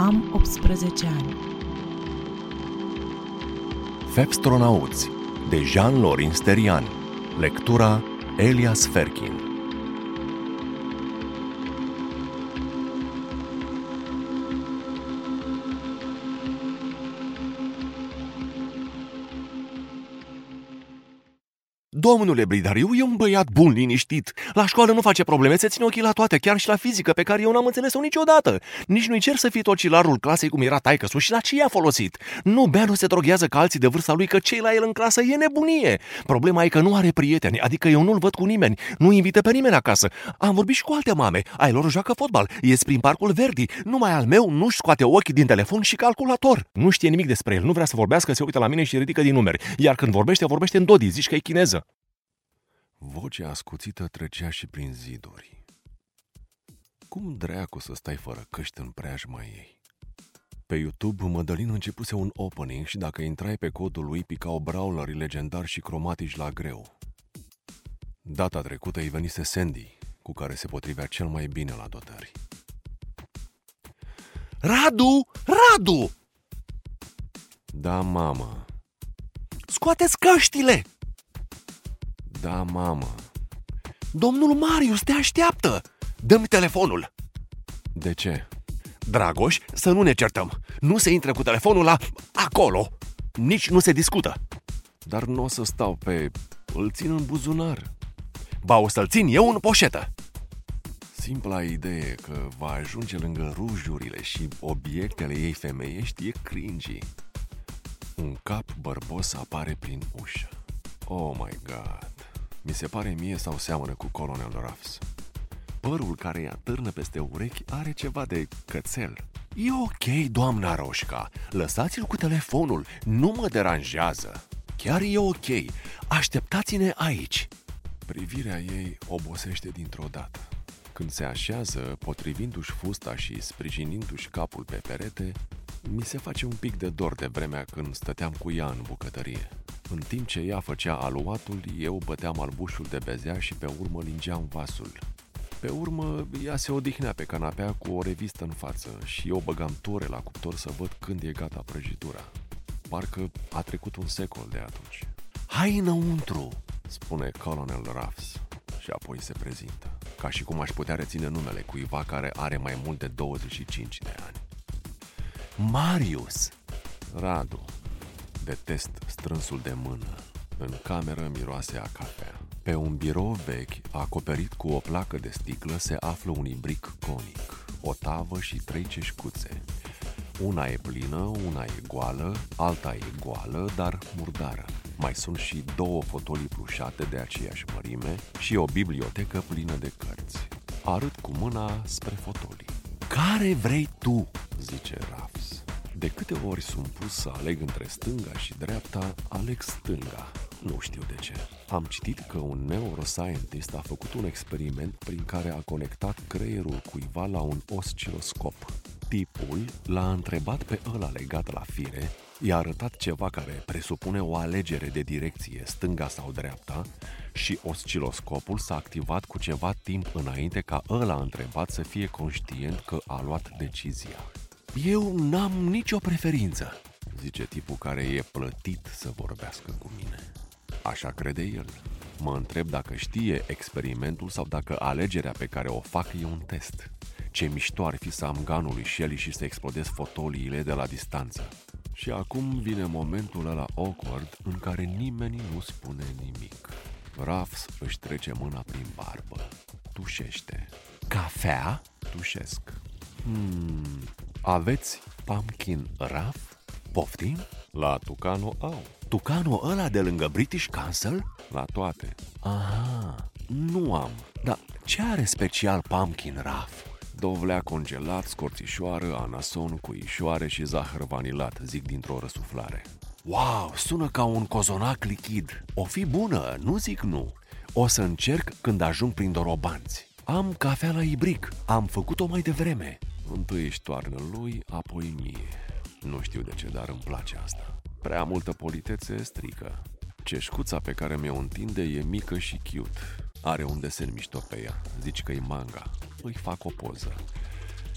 Am 18 ani. Fepstronauți de Jean Lorin Sterian Lectura Elias Ferkin Domnule Bridariu e un băiat bun, liniștit. La școală nu face probleme, se ține ochii la toate, chiar și la fizică, pe care eu n-am înțeles-o niciodată. Nici nu-i cer să fie tocilarul clasei cum era taică și la ce i-a folosit. Nu bea, nu se droghează ca alții de vârsta lui, că cei la el în clasă e nebunie. Problema e că nu are prieteni, adică eu nu-l văd cu nimeni, nu invită pe nimeni acasă. Am vorbit și cu alte mame, ai lor joacă fotbal, ies prin parcul Verdi, numai al meu nu-și scoate ochii din telefon și calculator. Nu știe nimic despre el, nu vrea să vorbească, se uită la mine și ridică din numeri, iar când vorbește, vorbește în dodi, zici că e chineză. Vocea ascuțită trecea și prin ziduri. Cum dreacu să stai fără căști în preajma ei? Pe YouTube, Mădălin începuse un opening și dacă intrai pe codul lui, picau brawleri legendari și cromatici la greu. Data trecută îi venise Sandy, cu care se potrivea cel mai bine la dotări. Radu! Radu! Da, mamă. Scoateți căștile! Da, mamă. Domnul Marius te așteaptă! Dă-mi telefonul! De ce? Dragoș, să nu ne certăm. Nu se intră cu telefonul la acolo. Nici nu se discută. Dar nu o să stau pe... Îl țin în buzunar. Ba, o să-l țin eu în poșetă. Simpla idee că va ajunge lângă rujurile și obiectele ei femeiești e cringy. Un cap bărbos apare prin ușă. Oh my god. Mi se pare mie sau seamănă cu Colonel Ruffs. Părul care îi atârnă peste urechi are ceva de cățel. E ok, doamna Roșca, lăsați-l cu telefonul, nu mă deranjează. Chiar e ok, așteptați-ne aici. Privirea ei obosește dintr-o dată. Când se așează, potrivindu-și fusta și sprijinindu-și capul pe perete, mi se face un pic de dor de vremea când stăteam cu ea în bucătărie. În timp ce ea făcea aluatul, eu băteam albușul de bezea și pe urmă lingeam vasul. Pe urmă, ea se odihnea pe canapea cu o revistă în față și eu băgam ture la cuptor să văd când e gata prăjitura. Parcă a trecut un secol de atunci. Hai înăuntru, spune Colonel Ruffs și apoi se prezintă, ca și cum aș putea reține numele cuiva care are mai mult de 25 de ani. Marius! Radu, Detest strânsul de mână. În cameră miroase a cafea. Pe un birou vechi, acoperit cu o placă de sticlă, se află un ibric conic, o tavă și trei ceșcuțe. Una e plină, una e goală, alta e goală, dar murdară. Mai sunt și două fotolii plușate de aceeași mărime și o bibliotecă plină de cărți. Arăt cu mâna spre fotolii. Care vrei tu? zice Rafs. De câte ori sunt pus să aleg între stânga și dreapta, aleg stânga. Nu știu de ce. Am citit că un neuroscientist a făcut un experiment prin care a conectat creierul cuiva la un osciloscop. Tipul l-a întrebat pe ăla legat la fire, i-a arătat ceva care presupune o alegere de direcție, stânga sau dreapta, și osciloscopul s-a activat cu ceva timp înainte ca ăla întrebat să fie conștient că a luat decizia. Eu n-am nicio preferință, zice tipul care e plătit să vorbească cu mine. Așa crede el. Mă întreb dacă știe experimentul sau dacă alegerea pe care o fac e un test. Ce mișto ar fi să am ganul lui Shelly și să explodez fotoliile de la distanță. Și acum vine momentul ăla awkward în care nimeni nu spune nimic. Rafs își trece mâna prin barbă. Tușește. Cafea? Tușesc. Hmm, aveți pumpkin raf? Poftim? La Tucano au. Tucano ăla de lângă British Council? La toate. Aha, nu am. Dar ce are special pumpkin raf? Dovlea congelat, scorțișoară, anason, cuișoare și zahăr vanilat, zic dintr-o răsuflare. Wow, sună ca un cozonac lichid. O fi bună, nu zic nu. O să încerc când ajung prin dorobanți. Am cafea la ibric, am făcut-o mai devreme. Întâi își toarnă lui, apoi mie. Nu știu de ce, dar îmi place asta. Prea multă politețe strică. Ceșcuța pe care mi-o întinde e mică și cute. Are un desen mișto pe ea. Zici că e manga. Îi fac o poză.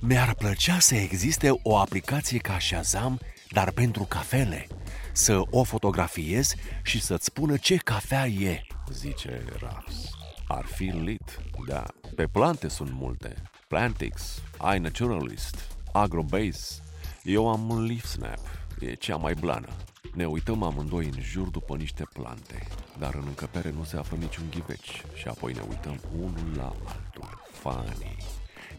Mi-ar plăcea să existe o aplicație ca Shazam, dar pentru cafele. Să o fotografiez și să-ți spună ce cafea e. Zice Raps. Ar fi lit, da. Pe plante sunt multe. Plantix, iNaturalist, Agrobase. Eu am un Leaf Snap, e cea mai blană. Ne uităm amândoi în jur după niște plante, dar în încăpere nu se află niciun ghiveci și apoi ne uităm unul la altul. Funny.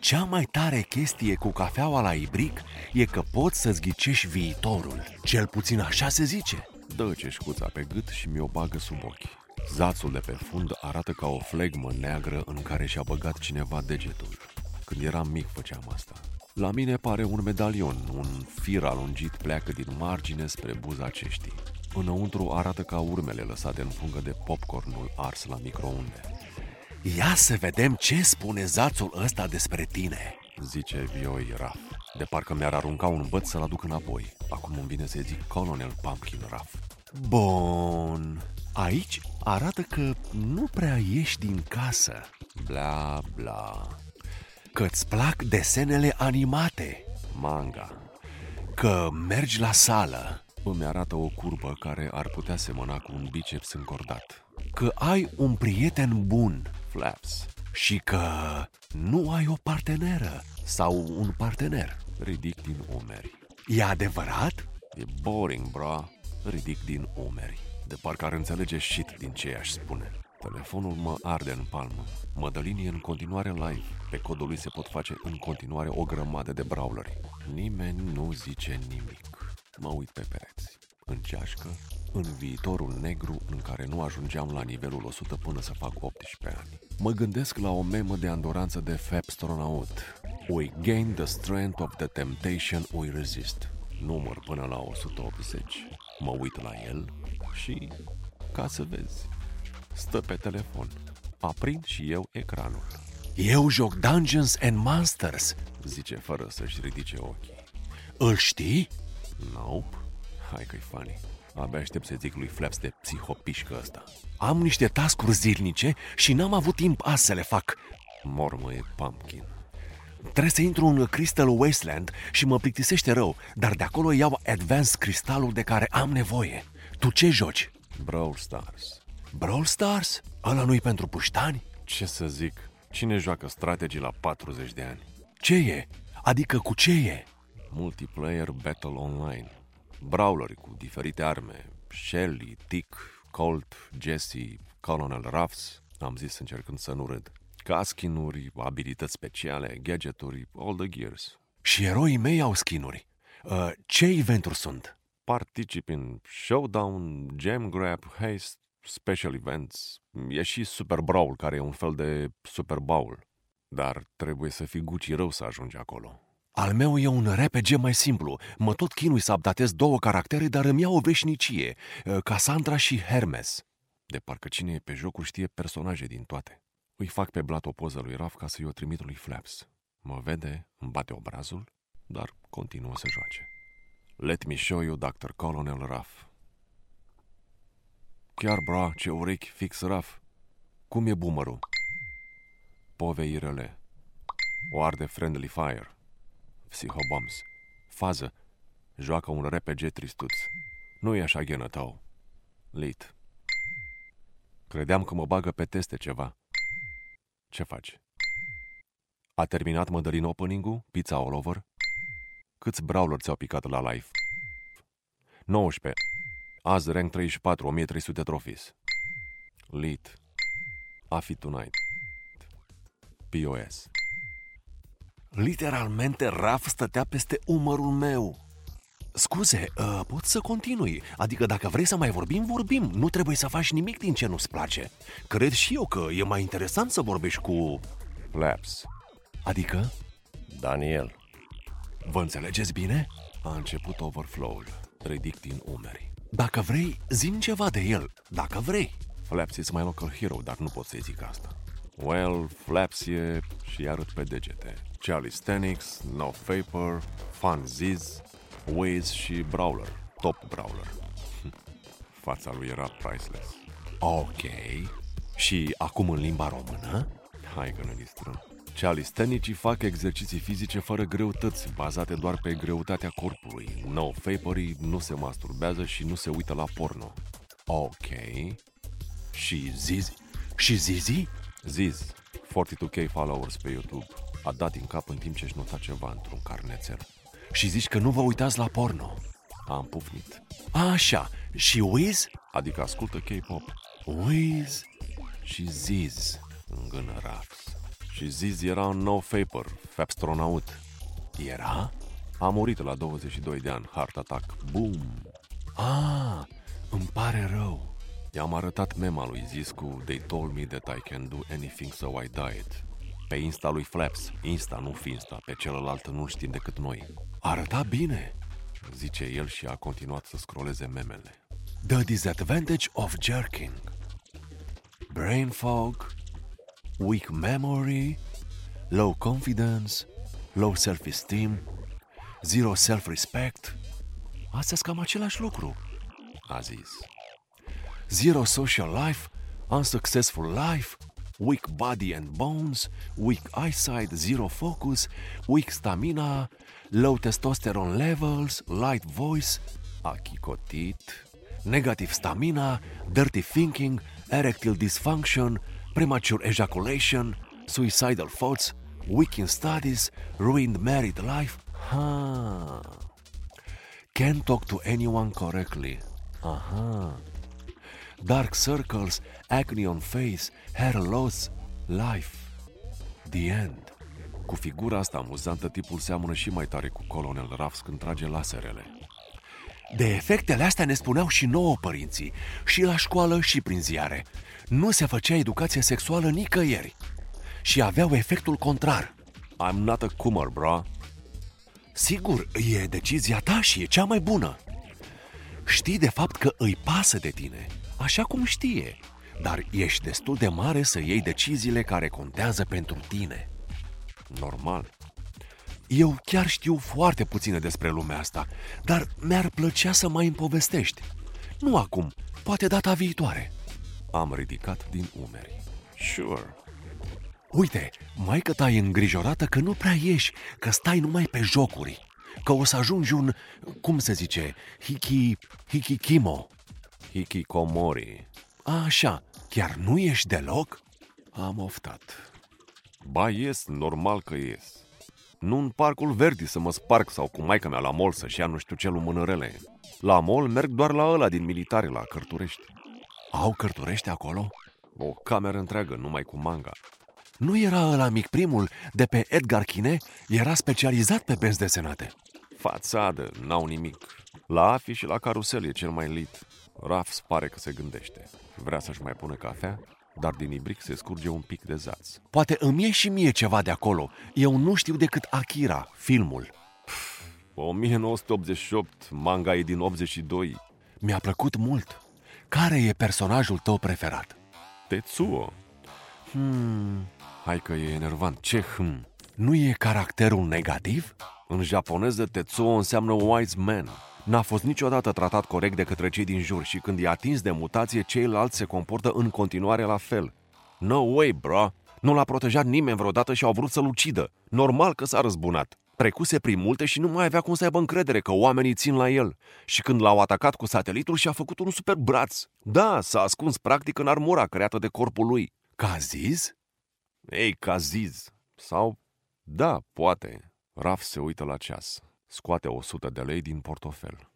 Cea mai tare chestie cu cafeaua la ibric e că poți să-ți ghicești viitorul. Cel puțin așa se zice. Dă ceșcuța pe gât și mi-o bagă sub ochi. Zațul de pe fund arată ca o flegmă neagră în care și-a băgat cineva degetul. Când eram mic făceam asta. La mine pare un medalion, un fir alungit pleacă din margine spre buza ceștii. Înăuntru arată ca urmele lăsate în fungă de popcornul ars la microunde. Ia să vedem ce spune zațul ăsta despre tine. Zice Vioi Raf. De parcă mi-ar arunca un băț să-l aduc înapoi. Acum îmi vine să zic Colonel Pumpkin Raf. Bun. Aici arată că nu prea ieși din casă. Bla, bla. Că-ți plac desenele animate. Manga. Că mergi la sală. Îmi arată o curbă care ar putea semăna cu un biceps încordat. Că ai un prieten bun. Flaps. Și că nu ai o parteneră sau un partener. Ridic din umeri. E adevărat? E boring, bro. Ridic din umeri. De parcă ar înțelege shit din ce aș spune. Telefonul mă arde în palmă. Mădălin e în continuare live. Pe codul lui se pot face în continuare o grămadă de brawleri. Nimeni nu zice nimic. Mă uit pe pereți. În ceașcă, în viitorul negru în care nu ajungeam la nivelul 100 până să fac 18 ani. Mă gândesc la o memă de andoranță de Fabstronaut. We gain the strength of the temptation we resist. Număr până la 180. Mă uit la el și, ca să vezi, stă pe telefon. Aprind și eu ecranul. Eu joc Dungeons and Monsters, Zice fără să-și ridice ochii. Îl știi? Nope. Hai că-i funny. Abia aștept să zic lui Flaps de psihopișcă ăsta. Am niște tascuri zilnice și n-am avut timp azi să le fac. Mormă e pumpkin. Trebuie să intru în Crystal Wasteland și mă plictisește rău, dar de acolo iau Advanced cristalul de care am nevoie. Tu ce joci? Brawl Stars. Brawl Stars? Ăla nu-i pentru puștani? Ce să zic? Cine joacă strategii la 40 de ani? Ce e? Adică cu ce e? Multiplayer Battle Online. Brawleri cu diferite arme. Shelly, Tick, Colt, Jesse, Colonel Ruffs. Am zis încercând să nu râd. Ca skin-uri, abilități speciale, gadgeturi, all the gears. Și eroii mei au skinuri. Uh, ce eventuri sunt? Particip în Showdown, Gem Grab, Haste, Special Events. E și Super Brawl, care e un fel de Super Bowl. Dar trebuie să fii Gucci rău să ajungi acolo. Al meu e un RPG mai simplu. Mă tot chinui să updatez două caractere, dar îmi iau o veșnicie. Uh, Cassandra și Hermes. De parcă cine e pe jocuri știe personaje din toate. Îi fac pe blat o poză lui Raf ca să-i o trimit lui Flaps. Mă vede, îmi bate obrazul, dar continuă să joace. Let me show you Dr. Colonel Raf. Chiar, bra, ce urechi fix Raf. Cum e boomerul? Pove irele. O arde friendly fire. Psihobombs. Fază. Joacă un RPG tristuț. Nu e așa ghenă tău. Lit. Credeam că mă bagă pe teste ceva. Ce faci? A terminat Mădălin opening-ul? Pizza all over? Câți brawler ți-au picat la live? 19. Azi rank 34, 1300 trophies. Lit. Afi tonight. POS. Literalmente, Raf stătea peste umărul meu. Scuze, uh, pot să continui. Adică dacă vrei să mai vorbim, vorbim. Nu trebuie să faci nimic din ce nu-ți place. Cred și eu că e mai interesant să vorbești cu... Flaps. Adică? Daniel. Vă înțelegeți bine? A început overflow-ul. Ridic din umeri. Dacă vrei, zim ceva de el. Dacă vrei. Flaps is my local hero, dar nu pot să-i zic asta. Well, Flaps e și arăt pe degete. Charlie Stanix, No Vapor, Fun Ziz, Waze și Brawler. Top Brawler. Fața lui era priceless. Ok. Și acum în limba română? Hai că ne distrăm. Calistenicii fac exerciții fizice fără greutăți, bazate doar pe greutatea corpului. No faperii nu se masturbează și nu se uită la porno. Ok. Și Zizi? Și Zizi? Ziz, 42k followers pe YouTube. A dat din cap în timp ce își nota ceva într-un carnețel. Și zici că nu vă uitați la porno? Am pufnit. Așa. Și Wiz? Adică ascultă K-pop. Wiz? Și Ziz, îngână Raps. Și Ziz era un no faper, fapstronaut. Era? A murit la 22 de ani, heart attack. Boom! Ah, îmi pare rău. I-am arătat mema lui Ziz cu They told me that I can do anything so I died. Pe Insta lui Flaps, Insta, nu Finsta, pe celălalt nu știm decât noi. Arăta bine. Zice el și a continuat să scroleze memele. The disadvantage of jerking. Brain fog, weak memory, low confidence, low self-esteem, zero self-respect. Astea sunt cam același lucru. A zis. Zero social life, unsuccessful life, weak body and bones, weak eyesight, zero focus, weak stamina, low testosterone levels, light voice, a negative stamina, dirty thinking, erectile dysfunction, premature ejaculation, suicidal thoughts, weak in studies, ruined married life. Ha. Can't talk to anyone correctly. Aha. Dark circles, acne on face, hair loss, life. The end. Cu figura asta amuzantă, tipul seamănă și mai tare cu Colonel Ruffs când trage laserele. De efectele astea ne spuneau și nouă părinții, și la școală și prin ziare. Nu se făcea educație sexuală nicăieri. Și aveau efectul contrar. I'm not a coomer, bro. Sigur, e decizia ta și e cea mai bună. Știi de fapt că îi pasă de tine, așa cum știe, dar ești destul de mare să iei deciziile care contează pentru tine. Normal. Eu chiar știu foarte puține despre lumea asta, dar mi-ar plăcea să mai îmi povestești. Nu acum, poate data viitoare. Am ridicat din umeri. Sure. Uite, maică ta e îngrijorată că nu prea ieși, că stai numai pe jocuri, că o să ajungi un, cum se zice, hiki, hikikimo. Hikikomori. Așa, chiar nu ești deloc? Am oftat. Ba ies, normal că ies. Nu în parcul Verdi să mă sparg sau cu maica mea la mol să-și ia nu știu ce lumânărele. La mol merg doar la ăla din militare, la Cărturești. Au cărturești acolo? O cameră întreagă, numai cu manga. Nu era ăla mic primul de pe Edgar Chine? Era specializat pe benzi desenate. Fațadă, n-au nimic. La afi și la carusel e cel mai lit. Rafs pare că se gândește. Vrea să-și mai pună cafea, dar din ibric se scurge un pic de zaț. Poate îmi e și mie ceva de acolo. Eu nu știu decât Akira, filmul. 1988, manga e din 82. Mi-a plăcut mult. Care e personajul tău preferat? Tetsuo. Hmm, Hai că e enervant. Ce hm? nu e caracterul negativ? În japoneză, Tetsuo înseamnă wise man. N-a fost niciodată tratat corect de către cei din jur și când e atins de mutație, ceilalți se comportă în continuare la fel. No way, bro! Nu l-a protejat nimeni vreodată și au vrut să-l ucidă. Normal că s-a răzbunat. Trecuse prin multe și nu mai avea cum să aibă încredere că oamenii țin la el. Și când l-au atacat cu satelitul și-a făcut un super braț. Da, s-a ascuns practic în armura creată de corpul lui. Ca zis? Ei, Caziz. Sau... Da, poate. Raf se uită la ceas. Scoate 100 de lei din portofel.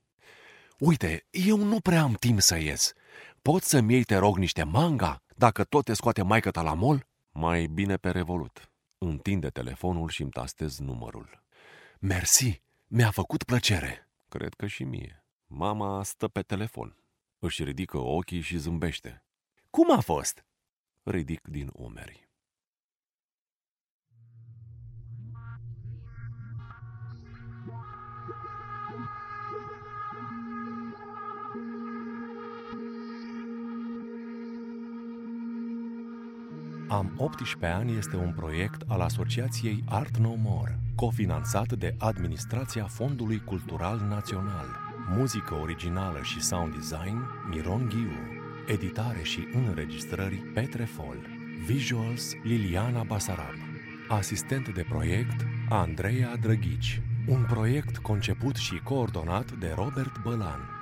Uite, eu nu prea am timp să ies. Poți să-mi iei, te rog, niște manga? Dacă tot te scoate maică ta la mol? Mai bine pe Revolut. Întinde telefonul și îmi tastez numărul. Mersi, mi-a făcut plăcere. Cred că și mie. Mama stă pe telefon. Își ridică ochii și zâmbește. Cum a fost? Ridic din umeri. Am 18 ani este un proiect al Asociației Art No More, cofinanțat de Administrația Fondului Cultural Național. Muzică originală și sound design Miron Ghiu. Editare și înregistrări Petre Fol. Visuals Liliana Basarab. Asistent de proiect Andreea Drăghici. Un proiect conceput și coordonat de Robert Bălan.